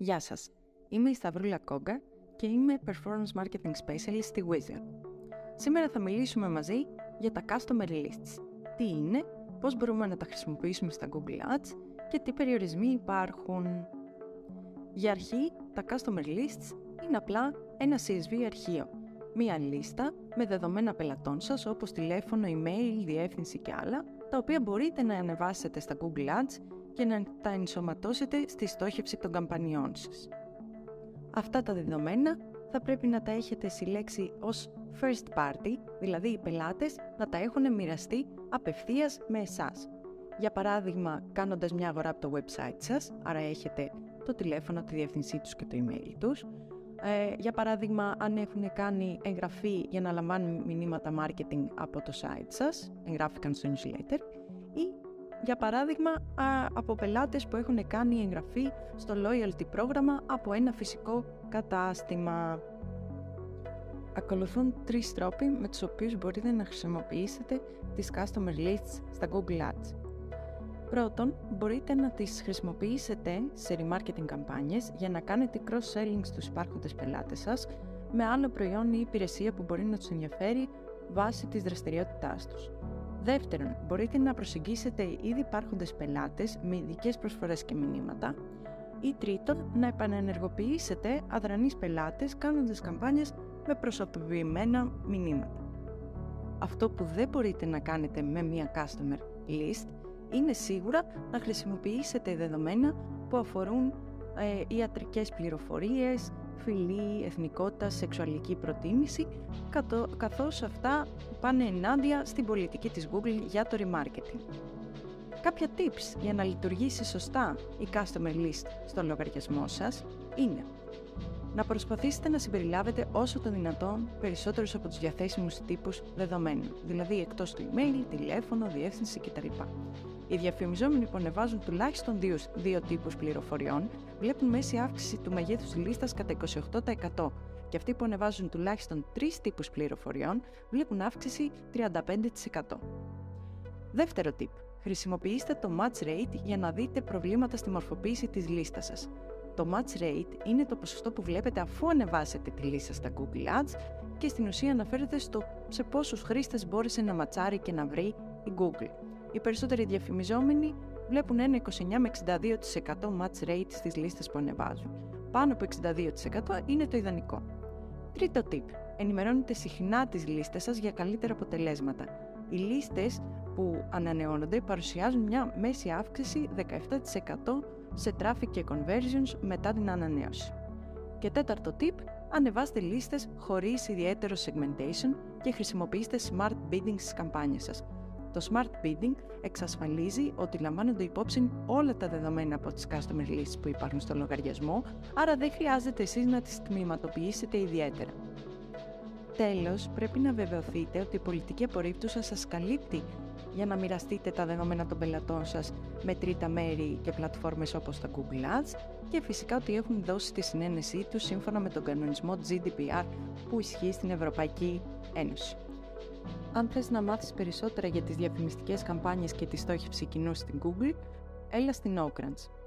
Γεια σας, είμαι η Σταυρούλα Κόγκα και είμαι Performance Marketing Specialist στη Wizard. Σήμερα θα μιλήσουμε μαζί για τα Customer Lists. Τι είναι, πώς μπορούμε να τα χρησιμοποιήσουμε στα Google Ads και τι περιορισμοί υπάρχουν. Για αρχή, τα Customer Lists είναι απλά ένα CSV αρχείο. Μία λίστα με δεδομένα πελατών σας όπως τηλέφωνο, email, διεύθυνση και άλλα, τα οποία μπορείτε να ανεβάσετε στα Google Ads και να τα ενσωματώσετε στη στόχευση των καμπανιών σας. Αυτά τα δεδομένα θα πρέπει να τα έχετε συλλέξει ως first party, δηλαδή οι πελάτες να τα έχουν μοιραστεί απευθείας με εσάς. Για παράδειγμα, κάνοντας μια αγορά από το website σας, άρα έχετε το τηλέφωνο, τη διεύθυνσή τους και το email τους. Ε, για παράδειγμα, αν έχουν κάνει εγγραφή για να λαμβάνουν μηνύματα marketing από το site σας, εγγράφηκαν στο newsletter, ή για παράδειγμα από πελάτες που έχουν κάνει εγγραφή στο loyalty πρόγραμμα από ένα φυσικό κατάστημα. Ακολουθούν τρεις τρόποι με τους οποίους μπορείτε να χρησιμοποιήσετε τις customer lists στα Google Ads. Πρώτον, μπορείτε να τις χρησιμοποιήσετε σε remarketing καμπάνιες για να κάνετε cross-selling στους υπάρχοντες πελάτες σας με άλλο προϊόν ή υπηρεσία που μπορεί να τους ενδιαφέρει βάσει της δραστηριότητάς τους. Δεύτερον, μπορείτε να προσεγγίσετε ήδη υπάρχοντες πελάτες με ειδικές προσφορές και μηνύματα. Ή τρίτον, να επανενεργοποιήσετε αδρανείς πελάτες κάνοντας καμπάνιες με προσωποποιημένα μηνύματα. Αυτό που δεν μπορείτε να κάνετε με μια customer list είναι σίγουρα να χρησιμοποιήσετε δεδομένα που αφορούν ε, ιατρικές πληροφορίες, φιλή, εθνικότητα, σεξουαλική προτίμηση, καθώς αυτά πάνε ενάντια στην πολιτική της Google για το remarketing. Κάποια tips για να λειτουργήσει σωστά η Customer List στο λογαριασμό σας είναι να προσπαθήσετε να συμπεριλάβετε όσο το δυνατόν περισσότερους από τους διαθέσιμους τύπους δεδομένων, δηλαδή εκτός του email, τηλέφωνο, διεύθυνση κτλ. Οι διαφημιζόμενοι που ανεβάζουν τουλάχιστον δύο, δύο τύπους πληροφοριών βλέπουν μέση αύξηση του μεγέθους λίστας κατά 28% και αυτοί που ανεβάζουν τουλάχιστον τρεις τύπους πληροφοριών βλέπουν αύξηση 35%. Δεύτερο tip. Χρησιμοποιήστε το match rate για να δείτε προβλήματα στη μορφοποίηση της λίστας σας. Το match rate είναι το ποσοστό που βλέπετε αφού ανεβάσετε τη λίστα στα Google Ads και στην ουσία αναφέρεται στο σε πόσους χρήστες μπόρεσε να ματσάρει και να βρει η Google. Οι περισσότεροι διαφημιζόμενοι βλέπουν ένα 29 με 62% match rate στις λίστες που ανεβάζουν. Πάνω από 62% είναι το ιδανικό. Τρίτο tip. Ενημερώνετε συχνά τις λίστες σας για καλύτερα αποτελέσματα. Οι λίστες που ανανεώνονται παρουσιάζουν μια μέση αύξηση 17% σε traffic και conversions μετά την ανανέωση. Και τέταρτο tip, ανεβάστε λίστες χωρίς ιδιαίτερο segmentation και χρησιμοποιήστε smart bidding στις καμπάνιες σας. Το Smart Bidding εξασφαλίζει ότι λαμβάνονται υπόψη όλα τα δεδομένα από τις customer lists που υπάρχουν στο λογαριασμό, άρα δεν χρειάζεται εσείς να τις τμήματοποιήσετε ιδιαίτερα. Τέλος, πρέπει να βεβαιωθείτε ότι η πολιτική απορρίπτουσα σας καλύπτει για να μοιραστείτε τα δεδομένα των πελατών σας με τρίτα μέρη και πλατφόρμες όπως τα Google Ads και φυσικά ότι έχουν δώσει τη συνένεσή τους σύμφωνα με τον κανονισμό GDPR που ισχύει στην Ευρωπαϊκή Ένωση. Αν θες να μάθεις περισσότερα για τις διαφημιστικές καμπάνιες και τη στόχευση κοινού στην Google, έλα στην Oakrants.